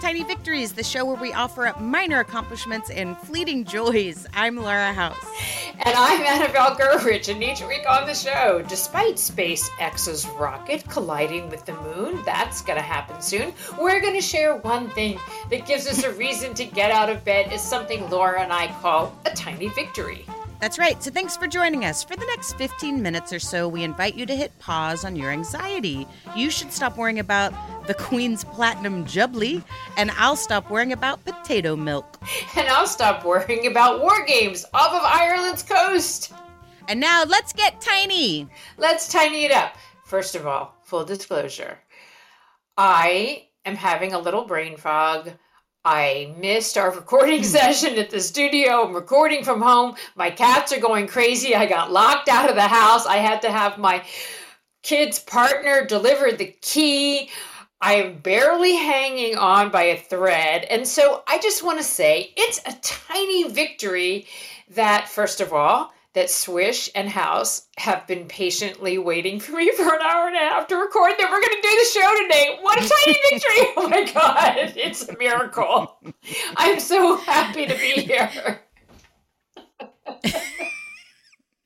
Tiny Victories, the show where we offer up minor accomplishments and fleeting joys. I'm Laura House. And I'm Annabelle Gurwitch, and each week on the show, despite SpaceX's rocket colliding with the moon, that's going to happen soon, we're going to share one thing that gives us a reason to get out of bed is something Laura and I call a tiny victory. That's right. So thanks for joining us. For the next 15 minutes or so, we invite you to hit pause on your anxiety. You should stop worrying about the Queen's Platinum Jubilee, and I'll stop worrying about potato milk. And I'll stop worrying about war games off of Ireland's coast. And now let's get tiny. Let's tiny it up. First of all, full disclosure I am having a little brain fog. I missed our recording session at the studio. I'm recording from home. My cats are going crazy. I got locked out of the house. I had to have my kid's partner deliver the key. I am barely hanging on by a thread. And so I just want to say it's a tiny victory that, first of all, that Swish and House have been patiently waiting for me for an hour and a half to record that we're going to do the show today. What a tiny victory! Oh my God, it's a miracle. I'm so happy to be here.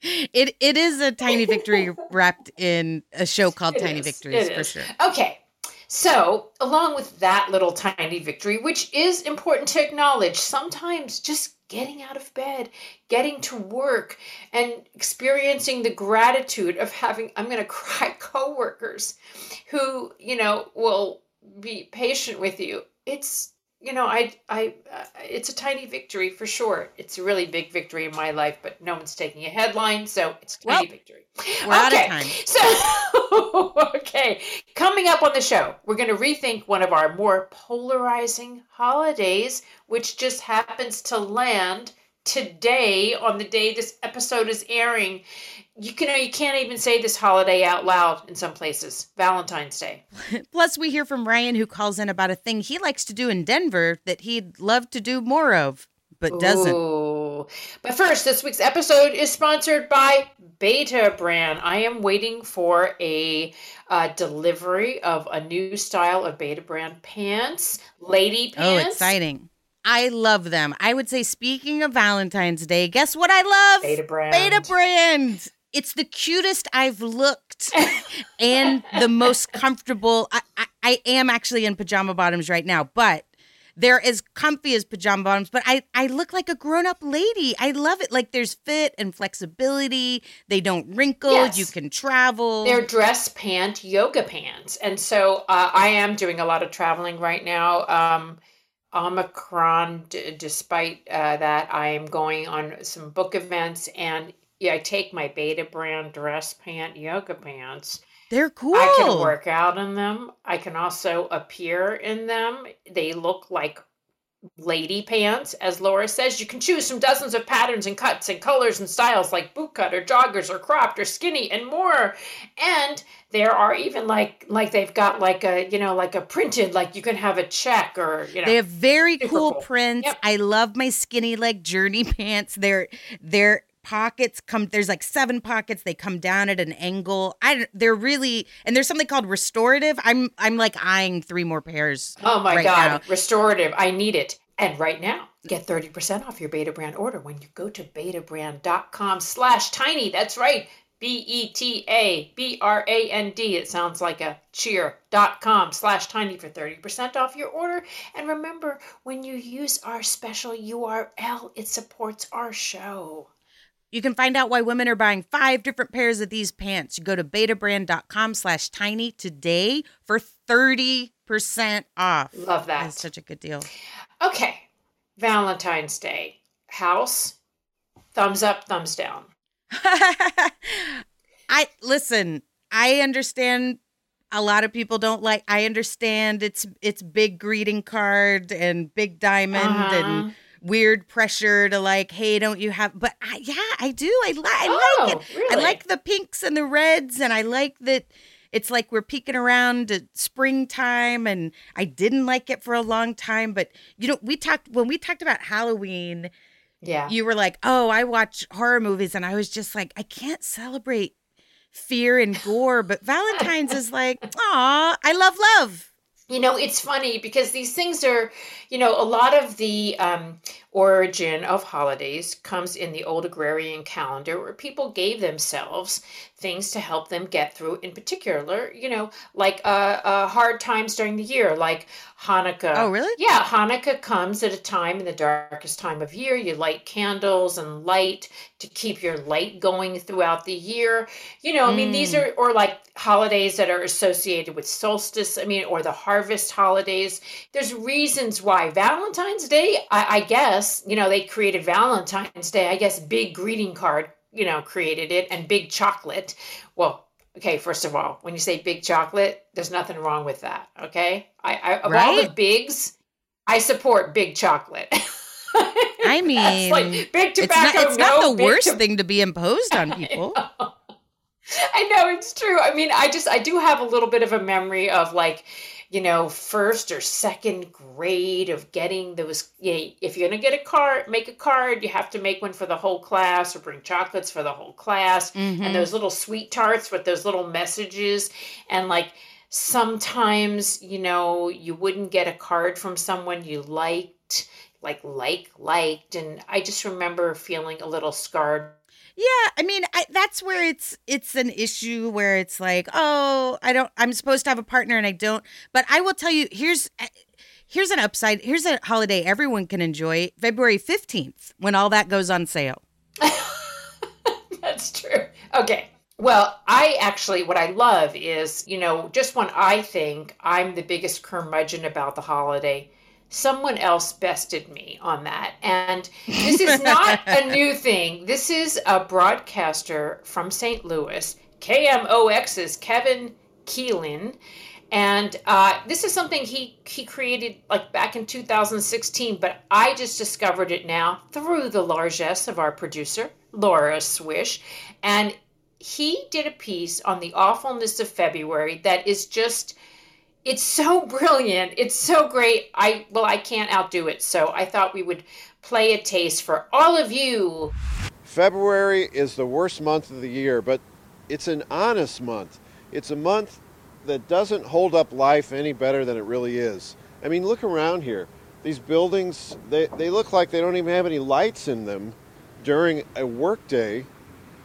it it is a tiny victory wrapped in a show called It Tiny is, Victories for sure. Okay. So, along with that little tiny victory, which is important to acknowledge, sometimes just getting out of bed, getting to work, and experiencing the gratitude of having, I'm going to cry, coworkers who, you know, will be patient with you. It's, you know, I, I, uh, it's a tiny victory for sure. It's a really big victory in my life, but no one's taking a headline, so it's a tiny Well, victory. We're out of time. So, okay, coming up on the show, we're going to rethink one of our more polarizing holidays, which just happens to land today on the day this episode is airing. You can you can't even say this holiday out loud in some places. Valentine's Day. Plus, we hear from Ryan who calls in about a thing he likes to do in Denver that he'd love to do more of, but doesn't. But first, this week's episode is sponsored by Betabrand. I am waiting for a uh, delivery of a new style of Betabrand pants, lady pants. Oh, pants. exciting. I love them. I would say, speaking of Valentine's Day, guess what I love? Betabrand. Beta Brand. It's the cutest I've looked and the most comfortable. I, I, I am actually in pajama bottoms right now, but they're as comfy as pajama bottoms, but I, I look like a grown up lady. I love it. Like there's fit and flexibility. They don't wrinkle. Yes. You can travel. They're dress pant yoga pants. And so uh, I am doing a lot of traveling right now. Um, Omicron, d- despite uh, that, I am going on some book events and yeah, I take my Betabrand dress pant yoga pants. They're cool. I can work out in them. I can also appear in them. They look like lady pants, as Laura says. You can choose from dozens of patterns and cuts and colors and styles like bootcut or joggers or cropped or skinny and more. And there are even like like they've got like a you know like a printed like you can have a check or you know They have very cool cool. prints. Yep. I love my skinny leg journey pants. They're they're pockets come there's like seven pockets they come down at an angle i they're really and there's something called restorative i'm i'm like eyeing three more pairs Oh my right God, now. restorative. I need it. And right now, get 30% off your Betabrand order when you go to betabrand.com slash tiny. That's right. b-e-t-a-b-r-a-n-d It sounds like a cheer. Dot com slash tiny for 30% off your order. And remember, when you use our special URL, it supports our show. You can find out why women are buying five different pairs of these pants you go to betabrand.com slash tiny today for 30% off Love that. that's such a good deal Okay. Valentine's Day. House. Thumbs up, thumbs down. I listen, I understand a lot of people don't like I understand it's it's big greeting card and big diamond Uh-huh. and weird pressure to like, hey, don't you have but I, yeah, I do. I, li- I oh, like it. really? I like the pinks and the reds and I like that it's like we're peeking around at springtime and I didn't like it for a long time, but you know, we talked when we talked about Halloween, Yeah. you were like, "Oh, I watch horror movies," and I was just like, "I can't celebrate fear and gore," but Valentine's is like, "Aw, I love love." You know it's funny because these things are you know a lot of the um, origin of holidays comes in the old agrarian calendar where people gave themselves things to help them get through in particular you know like uh, uh, hard times during the year like hanukkah. Oh, really? yeah hanukkah comes at a time in the darkest time of year. You light candles and light to keep your light going throughout the year. You know i mean these are or like holidays that are associated with solstice i mean or the harvest holidays. There's reasons why. Valentine's day I, I guess you know they created valentine's day i guess big greeting card you know created it and big chocolate. Well okay first of all when you say big chocolate there's nothing wrong with that okay? I, I of all the bigs i support big chocolate. I mean, like big it's not tobacco it's no, not the worst to- thing to be imposed on people. I know it's true. I mean, I just I do have a little bit of a memory of like, you know, first or second grade of getting those. Yeah, if you're gonna get a card, make a card. You have to make one for the whole class, or bring chocolates for the whole class, Mhm. and those little sweet tarts with those little messages, and like sometimes you know you wouldn't get a card from someone you liked like like liked and i just remember feeling a little scarred Yeah, I mean, I, that's where it's it's an issue where it's like, oh, I don't. I'm supposed to have a partner and I don't. But I will tell you, here's eh, here's an upside. Here's a holiday everyone can enjoy. February fifteenth, when all that goes on sale. That's true. Okay. Well, I actually, what I love is, you know, just when I think I'm the biggest curmudgeon about the holiday, someone else bested me on that. And this is not a new thing. This is a broadcaster from St. Louis, KMOX's Kevin Killeen. And uh, this is something he, he created like back in 2016, but I just discovered it now through the largesse of our producer, Laura Swish. And he did a piece on the awfulness of February that is just it's so brilliant. It's so great. I well, I can't outdo it. So I thought we would play a taste for all of you. February is the worst month of the year, but it's an honest month. It's a month that doesn't hold up life any better than it really is. I mean, look around here. These buildings, they, they look like they don't even have any lights in them during a workday.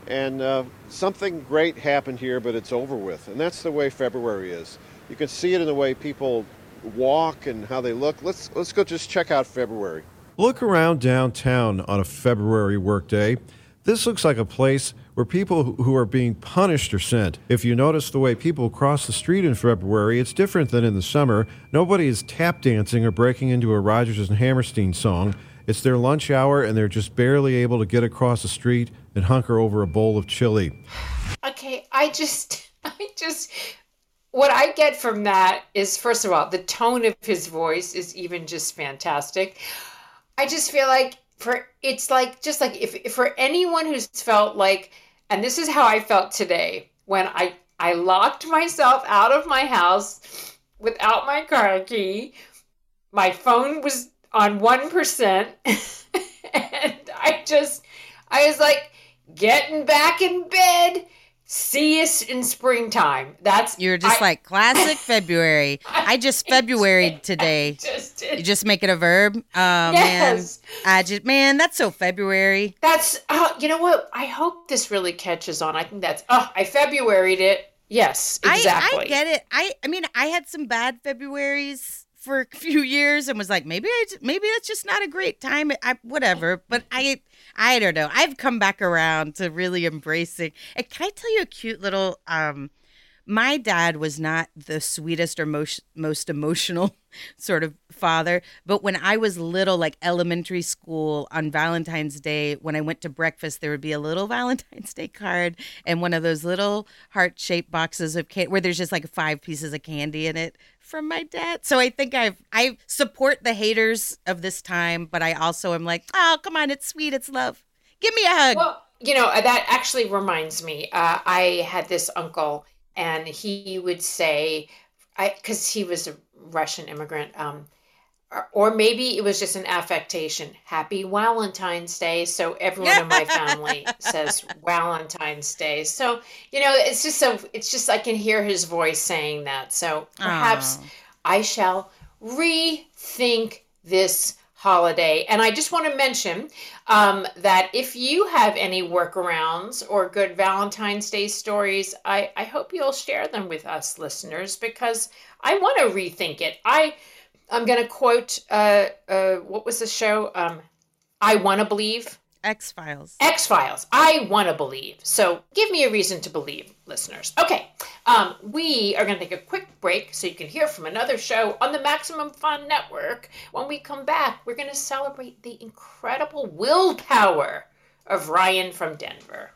And uh, something great happened here, but it's over with. And that's the way February is. You can see it in the way people walk and how they look. Let's, let's go just check out February. Look around downtown on a February workday. This looks like a place where people who- who are being punished are sent. If you notice the way people cross the street in February, it's different than in the summer. Nobody is tap dancing or breaking into a Rodgers and Hammerstein song. It's their lunch hour and they're just barely able to get across the street and hunker over a bowl of chili. Okay, I just I just what I get from that is first of all, the tone of his voice is even just fantastic. I just feel like for it's like just like if, if for anyone who's felt like and this is how I felt today when I I locked myself out of my house without my car key. My phone was on 1% and I just I was like getting back in bed. See us in springtime. That's You're just I- like classic February. I just February today. just You just make it a verb. Oh Yes. man, I just man, that's so February. That's uh, you know what? I hope this really catches on. I think that's oh, I Februaried it. Yes, exactly. I, I get it. I I mean, I had some bad Februarys for a few years and was like, maybe I maybe it's just not a great time. I whatever. But I I don't know. I've come back around to really embracing. And can I tell you a cute little um my dad was not the sweetest or most most emotional sort of father, but when I was little, like elementary school on Valentine's Day, when I went to breakfast, there would be a little Valentine's Day card and one of those little heart shaped boxes of candy where there's just like five pieces of candy in it from my dad. So I think I've I support the haters of this time, but I also am like, oh come on, it's sweet, it's love. Give me a hug. Well, you know, that actually reminds me. Uh, I had this uncle, and he would say, I because he was a Russian immigrant, um, or, or maybe it was just an affectation. Happy Valentine's Day. So everyone in my family says Valentine's Day. So you know, it's just so it's just I can hear his voice saying that. So perhaps. Aw. I shall rethink this holiday. And I just want to mention um, that if you have any workarounds or good Valentine's Day stories, I, I hope you'll share them with us listeners because I want to rethink it. I I'm going to quote uh, uh, what was the show? Um, I want to believe. X Files. X Files. I want to believe. So give me a reason to believe, listeners. Okay, um, we are going to take a quick break so you can hear from another show on the Maximum Fun Network. When we come back, we're going to celebrate the incredible willpower of Ryan from Denver.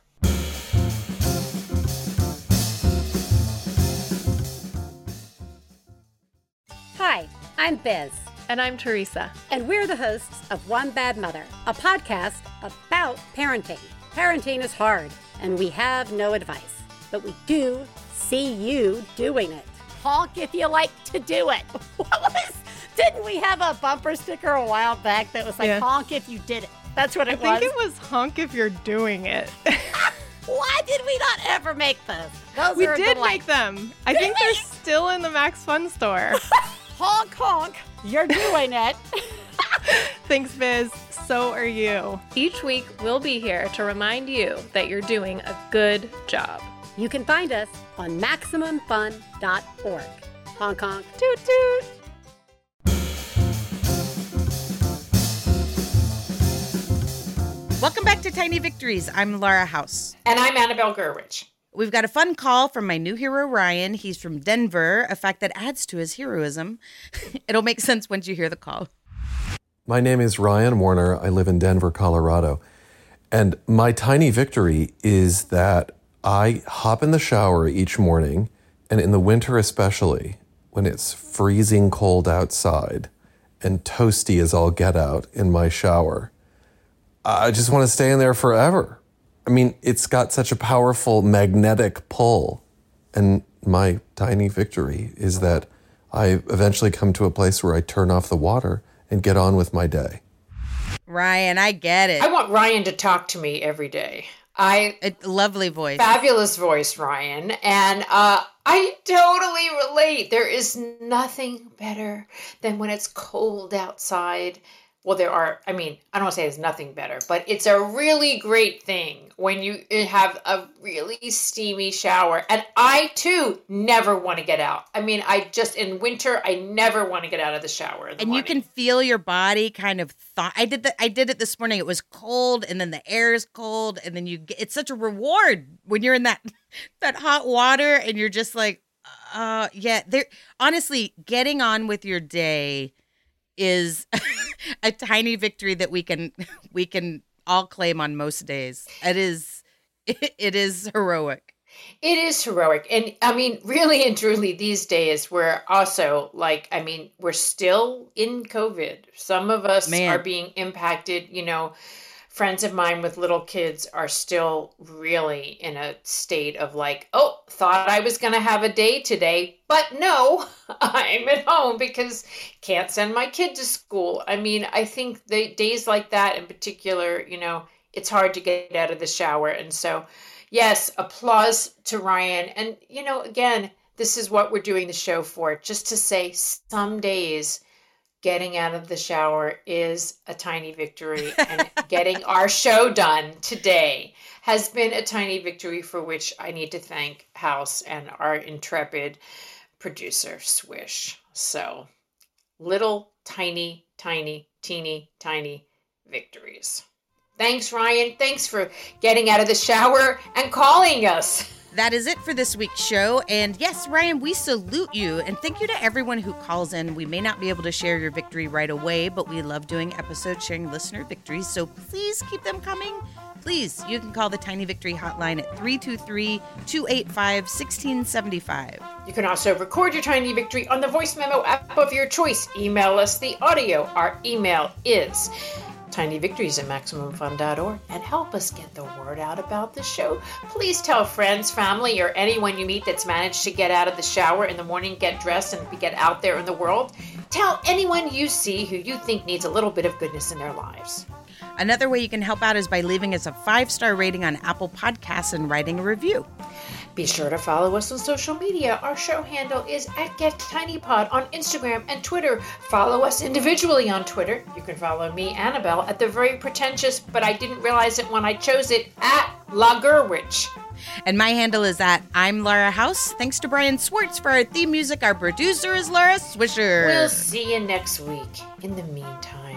Hi, I'm Biz. And I'm Theresa. And we're the hosts of One Bad Mother, a podcast about parenting. Parenting is hard, and we have no advice, but we do see you doing it. Honk if you like to do it. What was? Didn't we have a bumper sticker a while back that was like Yeah. honk if you did it? That's what I it think it was honk if you're doing it. Why did we not ever make those? Those we are did delight. make them. I think they're still in the Max Fun store. Honk honk, you're doing it. Thanks, Biz. So are you. Each week, we'll be here to remind you that you're doing a good job. You can find us on MaximumFun.org. Honk honk. Toot toot. Welcome back to Tiny Victories. I'm Laura House. And I'm Annabelle Gurwitch. We've got a fun call from my new hero, Ryan. He's from Denver, a fact that adds to his heroism. It'll make sense once you hear the call. My name is Ryan Warner. I live in Denver, Colorado. And my tiny victory is that I hop in the shower each morning, and in the winter especially, when it's freezing cold outside and toasty as all get out in my shower, I just want to stay in there forever. I mean, it's got such a powerful magnetic pull. And my tiny victory is that I eventually come to a place where I turn off the water and get on with my day. Ryan, I get it. I want Ryan to talk to me every day. I A lovely voice. fabulous voice, Ryan, and uh, I totally relate. There is nothing better than when it's cold outside. Well, there are. I mean, I don't want to say there's nothing better, but it's a really great thing when you have a really steamy shower. And I too never want to get out. I mean, I just in winter, I never want to get out of the shower. the and you can feel your body kind of thaw. I did that. I did it this morning. It was cold, and then the air is cold, and then you. Get, it's such a reward when you're in that that hot water, and you're just like, uh, yeah. There, honestly, getting on with your day is a tiny victory that we can we can all claim on most days. It is, it is heroic. It is heroic. And I mean, really and truly, these days, we're also like, I mean, we're still in COVID. Some of us Man. are being impacted. You know, friends of mine with little kids are still really in a state of like, oh, thought I was going to have a day today, but no, I'm at home because can't send my kid to school. I mean, I think the days like that in particular, you know, it's hard to get out of the shower. And so, yes, applause to Ryan. And, you know, again, this is what we're doing the show for, just to say some days getting out of the shower is a tiny victory. And getting our show done today has been a tiny victory for which I need to thank House and our intrepid producer, Swish. So, little, tiny, tiny, teeny, tiny victories. Thanks, Ryan. Thanks for getting out of the shower and calling us. That is it for this week's show. And yes, Ryan, we salute you. And thank you to everyone who calls in. We may not be able to share your victory right away, but we love doing episodes sharing listener victories. So please keep them coming. Please, you can call the Tiny Victory Hotline at 323 285 1675. You can also record your tiny victory on the voice memo app of your choice. Email us the audio. Our email is tinyvictories at maximumfun.org and help us get the word out about the show. Please tell friends, family, or anyone you meet that's managed to get out of the shower in the morning, get dressed, and get out there in the world. Tell anyone you see who you think needs a little bit of goodness in their lives. Another way you can help out is by leaving us a five star rating on Apple Podcasts and writing a review. Be sure to follow us on social media. Our show handle is at GetTinyPod on Instagram and Twitter. Follow us individually on Twitter. You can follow me, Annabelle, at the very pretentious, but I didn't realize it when I chose it, at La Gurwitch. And my handle is at I'm Laura House. Thanks to Brian Swartz for our theme music. Our producer is Laura Swisher. We'll see you next week. In the meantime,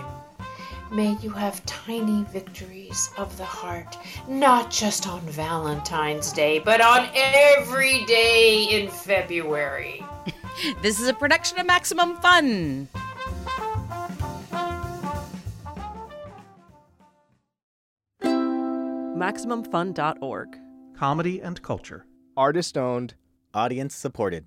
May you have tiny victories of the heart, not just on Valentine's Day, but on every day in February. this is a production of Maximum Fun. MaximumFun.org. Comedy and culture. Artist owned, audience supported.